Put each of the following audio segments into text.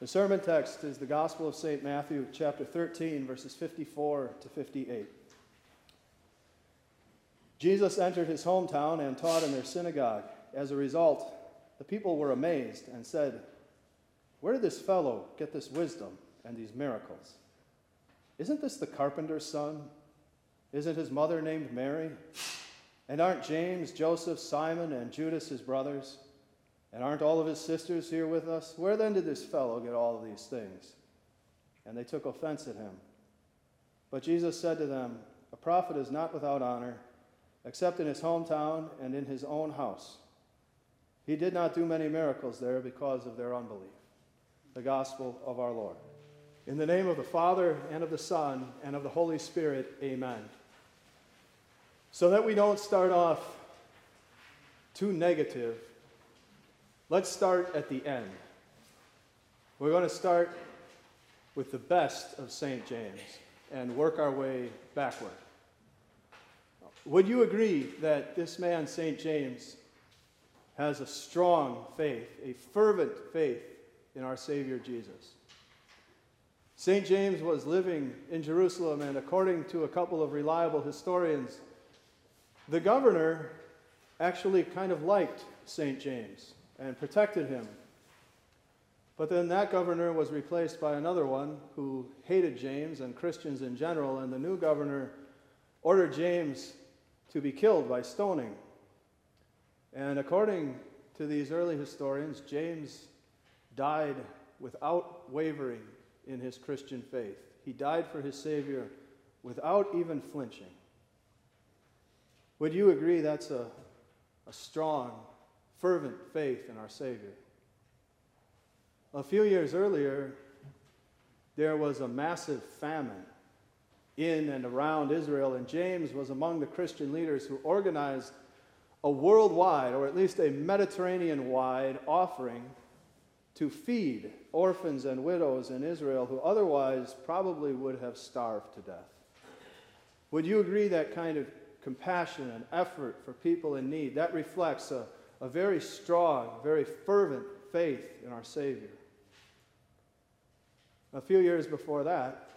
The sermon text is the Gospel of St. Matthew, chapter 13, verses 54 to 58. Jesus entered his hometown and taught in their synagogue. As a result, the people were amazed and said, Where did this fellow get this wisdom and these miracles? Isn't this the carpenter's son? Isn't his mother named Mary? And aren't James, Joseph, Simon, and Judas his brothers? And aren't all of his sisters here with us? Where then did this fellow get all of these things? And they took offense at him. But Jesus said to them, A prophet is not without honor, except in his hometown and in his own house. He did not do many miracles there because of their unbelief. The gospel of our Lord. In the name of the Father, and of the Son, and of the Holy Spirit, amen. So that we don't start off too negative Let's start at the end. We're going to start with the best of St. James and work our way backward. Would you agree that this man, St. James, has a strong faith, a fervent faith in our Savior Jesus? St. James was living in Jerusalem, and according to a couple of reliable historians, the governor actually kind of liked St. James and protected him. But then that governor was replaced by another one who hated James and Christians in general, and the new governor ordered James to be killed by stoning. And according to these early historians, James died without wavering in his Christian faith. He died for his Savior without even flinching. Would you agree that's a, a strong fervent faith in our Savior. A few years earlier, there was a massive famine in and around Israel, and James was among the Christian leaders who organized a worldwide, or at least a Mediterranean wide, offering to feed orphans and widows in Israel who otherwise probably would have starved to death. Would you agree that kind of compassion and effort for people in need, that reflects a a very strong, very fervent faith in our Savior. A few years before that,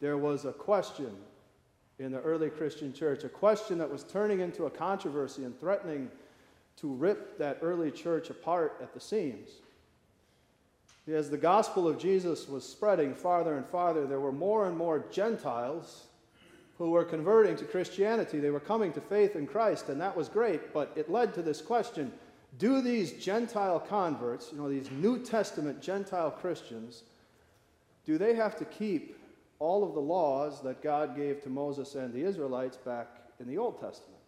there was a question in the early Christian church, a question that was turning into a controversy and threatening to rip that early church apart at the seams. As the gospel of Jesus was spreading farther and farther, there were more and more Gentiles who were converting to Christianity. They were coming to faith in Christ, and that was great, but it led to this question do these Gentile converts, you know, these New Testament Gentile Christians, do they have to keep all of the laws that God gave to Moses and the Israelites back in the Old Testament?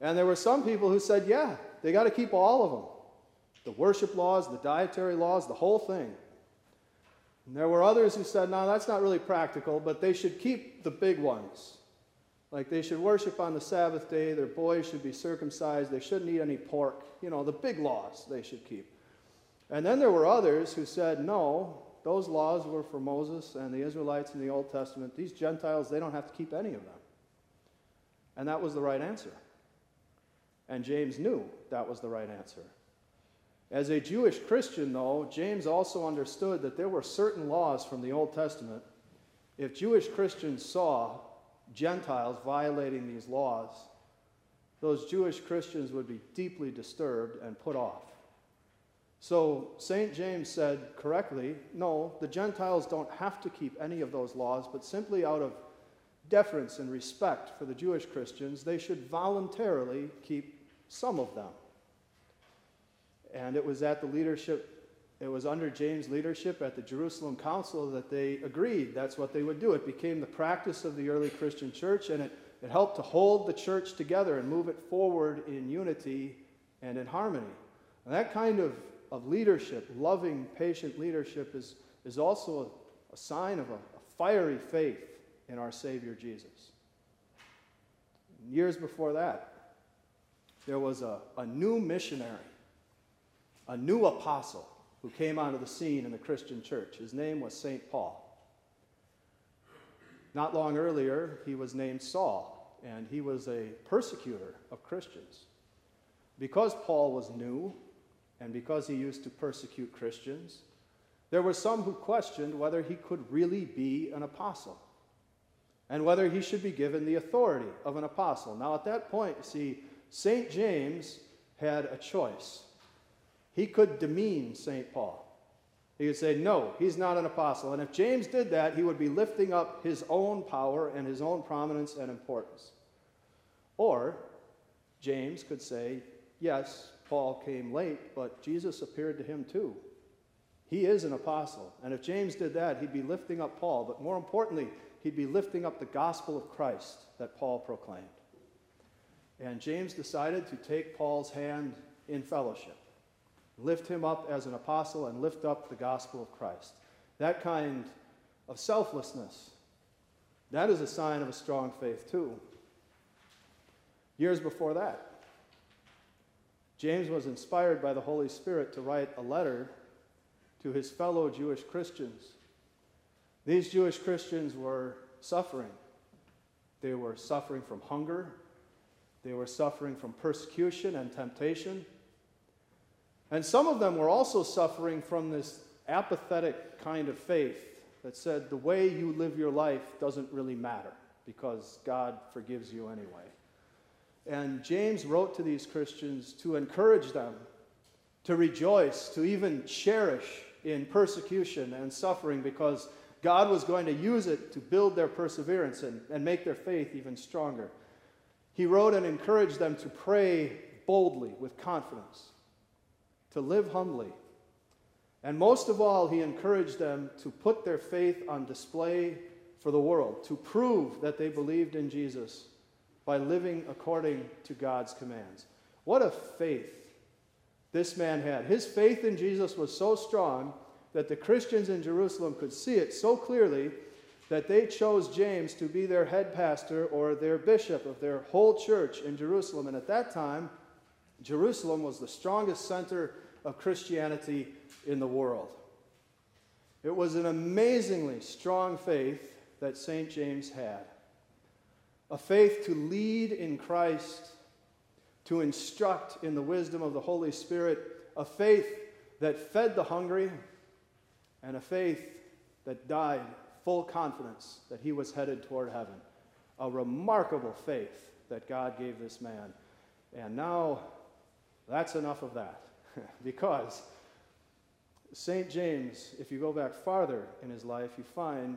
And there were some people who said, yeah, they got to keep all of them the worship laws, the dietary laws, the whole thing. And there were others who said, no, that's not really practical, but they should keep the big ones. Like they should worship on the Sabbath day, their boys should be circumcised, they shouldn't eat any pork. You know, the big laws they should keep. And then there were others who said, no, those laws were for Moses and the Israelites in the Old Testament. These Gentiles, they don't have to keep any of them. And that was the right answer. And James knew that was the right answer. As a Jewish Christian, though, James also understood that there were certain laws from the Old Testament. If Jewish Christians saw Gentiles violating these laws, those Jewish Christians would be deeply disturbed and put off. So St. James said correctly no, the Gentiles don't have to keep any of those laws, but simply out of deference and respect for the Jewish Christians, they should voluntarily keep some of them. And it was at the leadership, it was under James' leadership at the Jerusalem Council that they agreed that's what they would do. It became the practice of the early Christian church, and it, it helped to hold the church together and move it forward in unity and in harmony. And that kind of, of leadership, loving, patient leadership, is, is also a, a sign of a, a fiery faith in our Savior Jesus. Years before that, there was a, a new missionary a new apostle who came onto the scene in the Christian church. His name was St. Paul. Not long earlier, he was named Saul, and he was a persecutor of Christians. Because Paul was new, and because he used to persecute Christians, There were some who questioned whether he could really be an apostle and whether he should be given the authority of an apostle. Now, at that point, you see, St. James had a choice. He could demean St. Paul. He could say, No, he's not an apostle. And if James did that, he would be lifting up his own power and his own prominence and importance. Or James could say, Yes, Paul came late, but Jesus appeared to him too. He is an apostle. And if James did that, he'd be lifting up Paul. But more importantly, he'd be lifting up the gospel of Christ that Paul proclaimed. And James decided to take Paul's hand in fellowship, lift him up as an apostle, and lift up the gospel of Christ. That kind of selflessness, that is a sign of a strong faith, too. Years before that, James was inspired by the Holy Spirit to write a letter to his fellow Jewish Christians. These Jewish Christians were suffering. They were suffering from hunger, they were suffering from persecution and temptation. And some of them were also suffering from this apathetic kind of faith that said the way you live your life doesn't really matter because God forgives you anyway. And James wrote to these Christians to encourage them to rejoice, to even cherish in persecution and suffering because God was going to use it to build their perseverance and, and make their faith even stronger. He wrote and encouraged them to pray boldly with confidence, to live humbly. And most of all, he encouraged them to put their faith on display for the world, to prove that they believed in Jesus by living according to God's commands. What a faith this man had. His faith in Jesus was so strong that the Christians in Jerusalem could see it so clearly that they chose James to be their head pastor or their bishop of their whole church in Jerusalem. And at that time, Jerusalem was the strongest center of Christianity in the world. It was an amazingly strong faith that St. James had a faith to lead in Christ, to instruct in the wisdom of the Holy Spirit, a faith that fed the hungry, and a faith that died full confidence that he was headed toward heaven. A remarkable faith that God gave this man. And now that's enough of that. because St. James, if you go back farther in his life, you find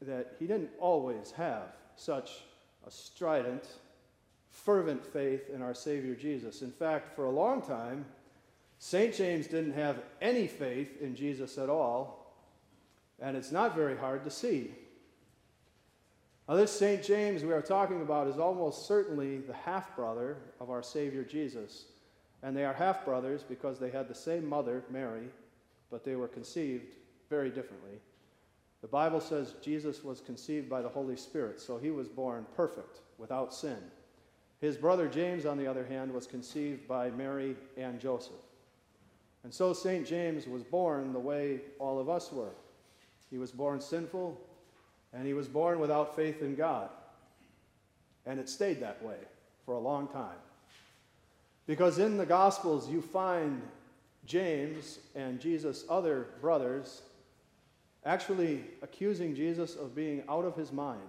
that he didn't always have such a strident, fervent faith in our Savior Jesus. In fact, for a long time, St. James didn't have any faith in Jesus at all, and it's not very hard to see. Now, this St. James we are talking about is almost certainly the half brother of our Savior Jesus. And they are half brothers because they had the same mother, Mary, but they were conceived very differently. The Bible says Jesus was conceived by the Holy Spirit, so he was born perfect, without sin. His brother James, on the other hand, was conceived by Mary and Joseph. And so St. James was born the way all of us were. He was born sinful, and he was born without faith in God. And it stayed that way for a long time. Because in the Gospels, you find James and Jesus' other brothers actually accusing Jesus of being out of his mind.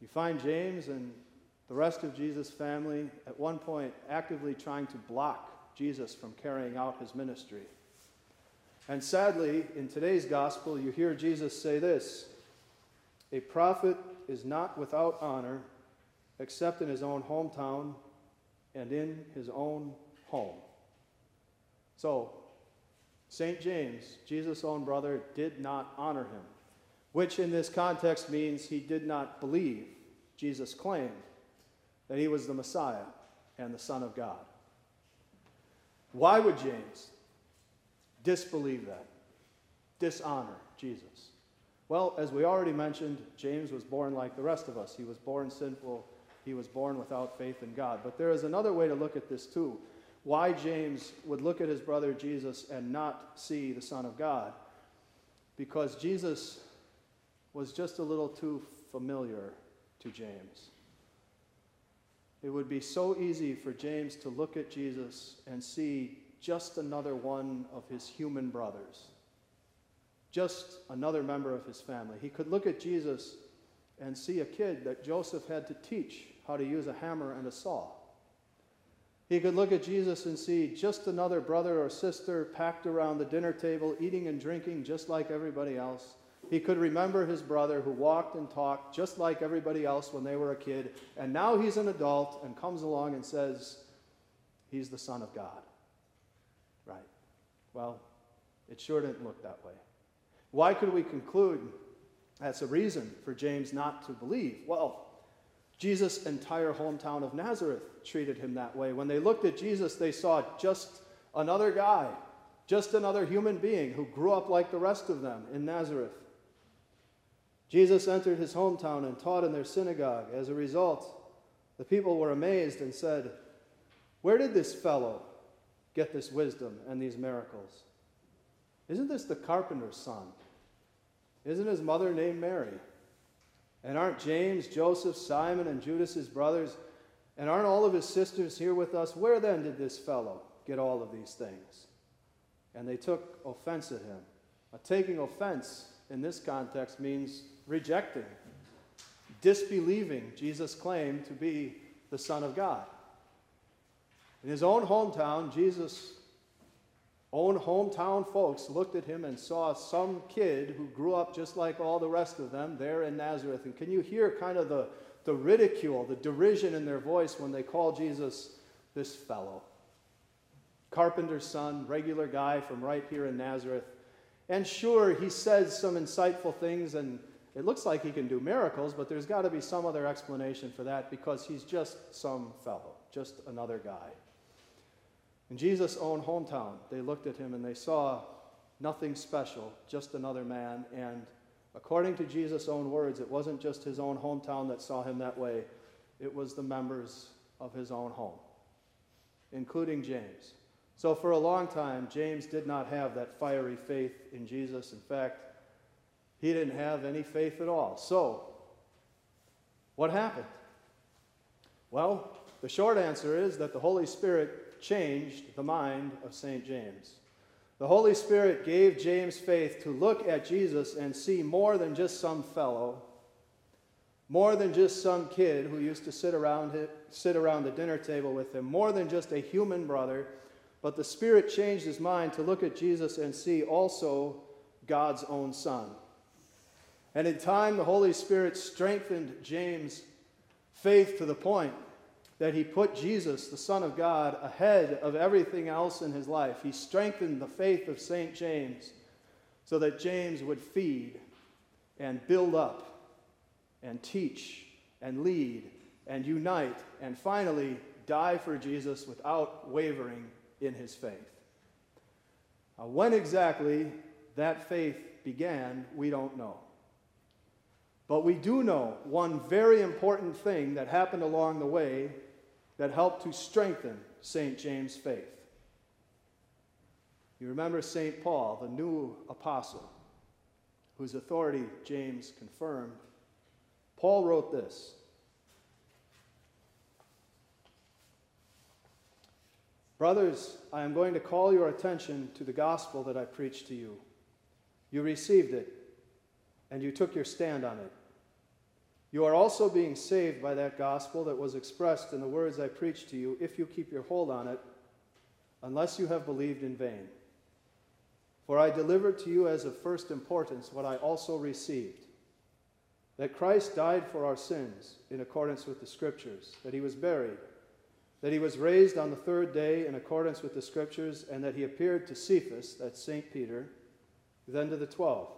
You find James and the rest of Jesus' family at one point actively trying to block Jesus from carrying out his ministry. And sadly, in today's gospel, you hear Jesus say this A prophet is not without honor except in his own hometown and in his own home. So, St. James, Jesus' own brother, did not honor him, which in this context means he did not believe Jesus' claim that he was the Messiah and the Son of God. Why would James disbelieve that, dishonor Jesus? Well, as we already mentioned, James was born like the rest of us. He was born sinful, he was born without faith in God. But there is another way to look at this too why James would look at his brother Jesus and not see the Son of God. Because Jesus was just a little too familiar to James. It would be so easy for James to look at Jesus and see just another one of his human brothers, just another member of his family. He could look at Jesus and see a kid that Joseph had to teach how to use a hammer and a saw. He could look at Jesus and see just another brother or sister packed around the dinner table, eating and drinking just like everybody else. He could remember his brother who walked and talked just like everybody else when they were a kid, and now he's an adult and comes along and says, He's the Son of God. Right. Well, it sure didn't look that way. Why could we conclude that's a reason for James not to believe? Well, Jesus' entire hometown of Nazareth treated him that way. When they looked at Jesus, they saw just another guy, just another human being who grew up like the rest of them in Nazareth. Jesus entered his hometown and taught in their synagogue. As a result, the people were amazed and said, Where did this fellow get this wisdom and these miracles? Isn't this the carpenter's son? Isn't his mother named Mary? And aren't James, Joseph, Simon, and Judas his brothers? And aren't all of his sisters here with us? Where then did this fellow get all of these things? And they took offense at him. Now, taking offense in this context means rejecting, disbelieving Jesus' claim to be the Son of God. In his own hometown, Jesus' own hometown folks looked at him and saw some kid who grew up just like all the rest of them there in Nazareth. And can you hear kind of the, the ridicule, the derision in their voice when they call Jesus this fellow? Carpenter's son, regular guy from right here in Nazareth. And sure, he says some insightful things and it looks like he can do miracles, but there's got to be some other explanation for that because he's just some fellow, just another guy. In Jesus' own hometown, they looked at him and they saw nothing special, just another man. And according to Jesus' own words, it wasn't just his own hometown that saw him that way, it was the members of his own home, including James. So, for a long time, James did not have that fiery faith in Jesus. In fact, he didn't have any faith at all. So, what happened? Well, the short answer is that the Holy Spirit changed the mind of St. James. The Holy Spirit gave James faith to look at Jesus and see more than just some fellow, more than just some kid who used to sit around, it, sit around the dinner table with him, more than just a human brother, but the Spirit changed his mind to look at Jesus and see also God's own Son. And in time, the Holy Spirit strengthened James' faith to the point that he put Jesus, the Son of God, ahead of everything else in his life. He strengthened the faith of St. James so that James would feed and build up and teach and lead and unite and finally die for Jesus without wavering in his faith. Now, when exactly that faith began, we don't know. But we do know one very important thing that happened along the way that helped to strengthen St. James' faith. You remember St. Paul, the new apostle, whose authority James confirmed. Paul wrote this Brothers, I am going to call your attention to the gospel that I preached to you. You received it, and you took your stand on it. You are also being saved by that gospel that was expressed in the words I preached to you, if you keep your hold on it, unless you have believed in vain. For I delivered to you as of first importance what I also received that Christ died for our sins in accordance with the Scriptures, that he was buried, that he was raised on the third day in accordance with the Scriptures, and that he appeared to Cephas, that's St. Peter, then to the twelve.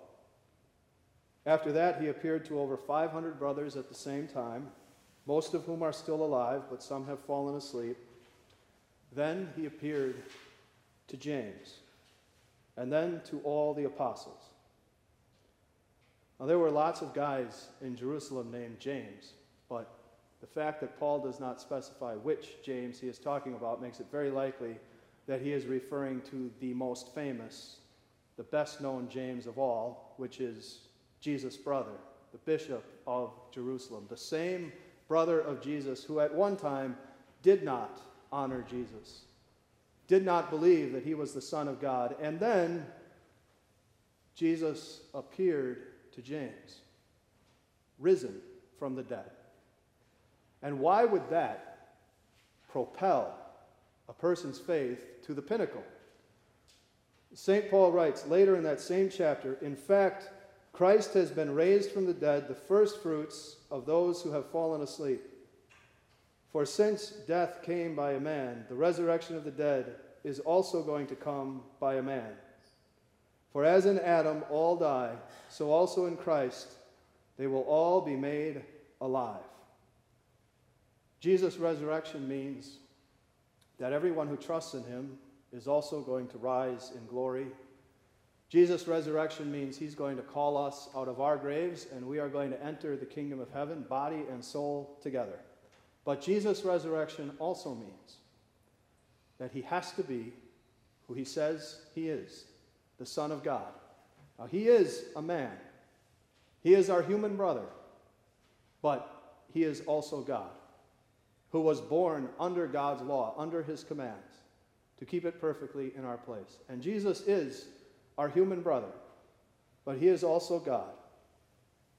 After that, he appeared to over 500 brothers at the same time, most of whom are still alive, but some have fallen asleep. Then he appeared to James, and then to all the apostles. Now, there were lots of guys in Jerusalem named James, but the fact that Paul does not specify which James he is talking about makes it very likely that he is referring to the most famous, the best known James of all, which is Jesus' brother, the bishop of Jerusalem, the same brother of Jesus who at one time did not honor Jesus. did not believe that he was the Son of God. And then Jesus appeared to James, risen from the dead. And why would that propel a person's faith to the pinnacle? St. Paul writes later in that same chapter In fact, Christ has been raised from the dead, the first fruits of those who have fallen asleep. For since death came by a man, the resurrection of the dead is also going to come by a man. For as in Adam all die, so also in Christ they will all be made alive. Jesus' resurrection means that everyone who trusts in him is also going to rise in glory. Jesus' resurrection means he's going to call us out of our graves and we are going to enter the kingdom of heaven, body and soul together. But Jesus' resurrection also means that he has to be who he says he is the Son of God. Now, he is a man, he is our human brother, but he is also God, who was born under God's law, under his commands, to keep it perfectly in our place. And Jesus is our human brother, but he is also God,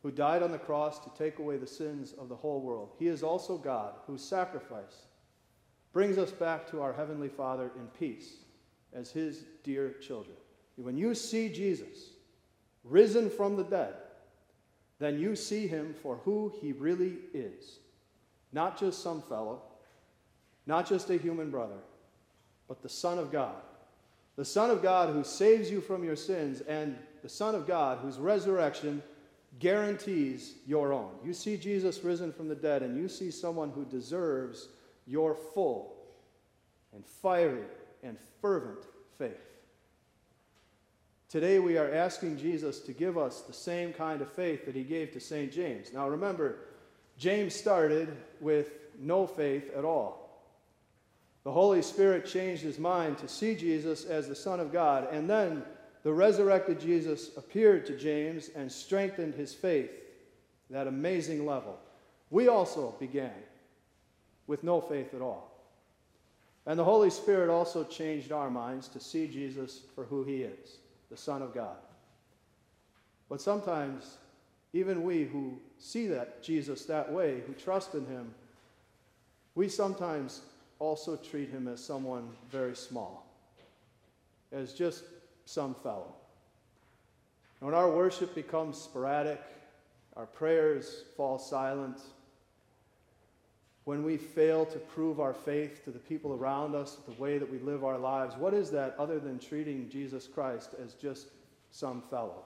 who died on the cross to take away the sins of the whole world. He is also God, whose sacrifice brings us back to our Heavenly Father in peace as his dear children. When you see Jesus risen from the dead, then you see him for who he really is. Not just some fellow, not just a human brother, but the Son of God. The Son of God who saves you from your sins, and the Son of God whose resurrection guarantees your own. You see Jesus risen from the dead, and you see someone who deserves your full and fiery and fervent faith. Today we are asking Jesus to give us the same kind of faith that he gave to St. James. Now remember, James started with no faith at all. The Holy Spirit changed his mind to see Jesus as the Son of God, and then the resurrected Jesus appeared to James and strengthened his faith, that amazing level. We also began with no faith at all. And the Holy Spirit also changed our minds to see Jesus for who he is the Son of God. But sometimes, even we who see that Jesus that way, who trust in him, we sometimes also treat him as someone very small, as just some fellow. And when our worship becomes sporadic, our prayers fall silent, when we fail to prove our faith to the people around us, the way that we live our lives, what is that other than treating Jesus Christ as just some fellow?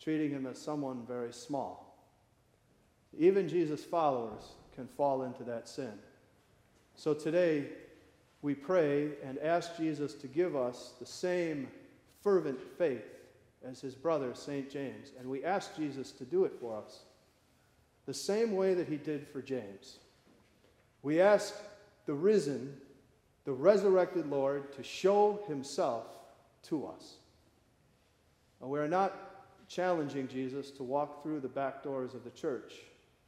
Treating him as someone very small. Even Jesus' followers can fall into that sin. So today, we pray and ask Jesus to give us the same fervent faith as his brother, St. James. And we ask Jesus to do it for us the same way that he did for James. We ask the risen, the resurrected Lord to show himself to us. We are not challenging Jesus to walk through the back doors of the church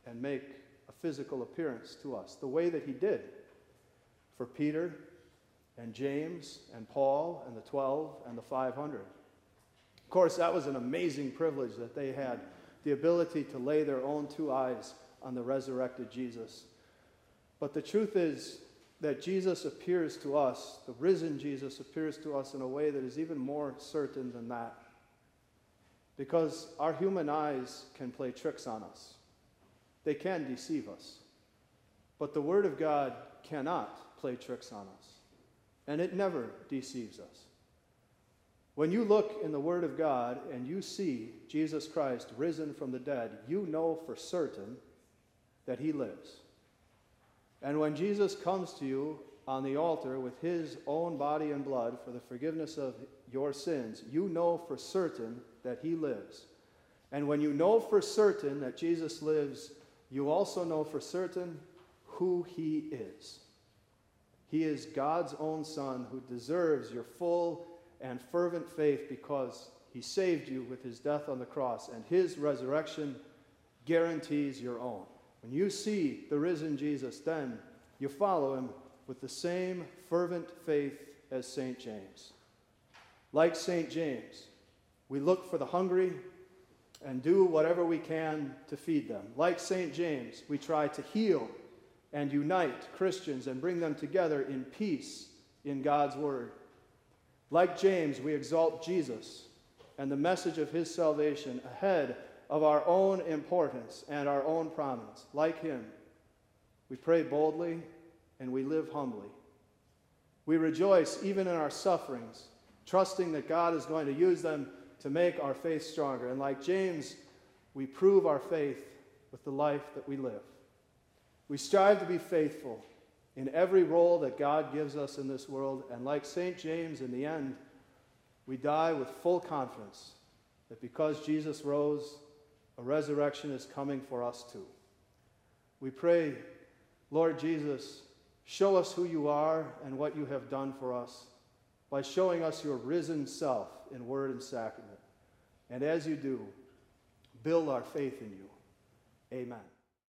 and make a physical appearance to us, the way that he did for Peter and James and Paul and the 12 and the 500. Of course, that was an amazing privilege that they had the ability to lay their own two eyes on the resurrected Jesus but the truth is that Jesus appears to us, the risen Jesus appears to us in a way that is even more certain than that. Because our human eyes can play tricks on us, they can deceive us. But the Word of God cannot play tricks on us, and it never deceives us. When you look in the Word of God and you see Jesus Christ risen from the dead, you know for certain that He lives. And when Jesus comes to you on the altar with his own body and blood for the forgiveness of your sins, you know for certain that he lives. And when you know for certain that Jesus lives, you also know for certain who he is. He is God's own Son who deserves your full and fervent faith because he saved you with his death on the cross, and his resurrection guarantees your own. When you see the risen Jesus, then you follow him with the same fervent faith as St. James. Like St. James, we look for the hungry and do whatever we can to feed them. Like St. James, we try to heal and unite Christians and bring them together in peace in God's Word. Like James, we exalt Jesus and the message of his salvation ahead of our own importance and our own prominence. Like him, we pray boldly and we live humbly. We rejoice even in our sufferings, trusting that God is going to use them to make our faith stronger. And like James, we prove our faith with the life that we live. We strive to be faithful in every role that God gives us in this world. And like St. James, in the end, we die with full confidence that because Jesus rose, a resurrection is coming for us too. We pray, Lord Jesus, show us who you are and what you have done for us by showing us your risen self in word and sacrament. And as you do, build our faith in you. Amen.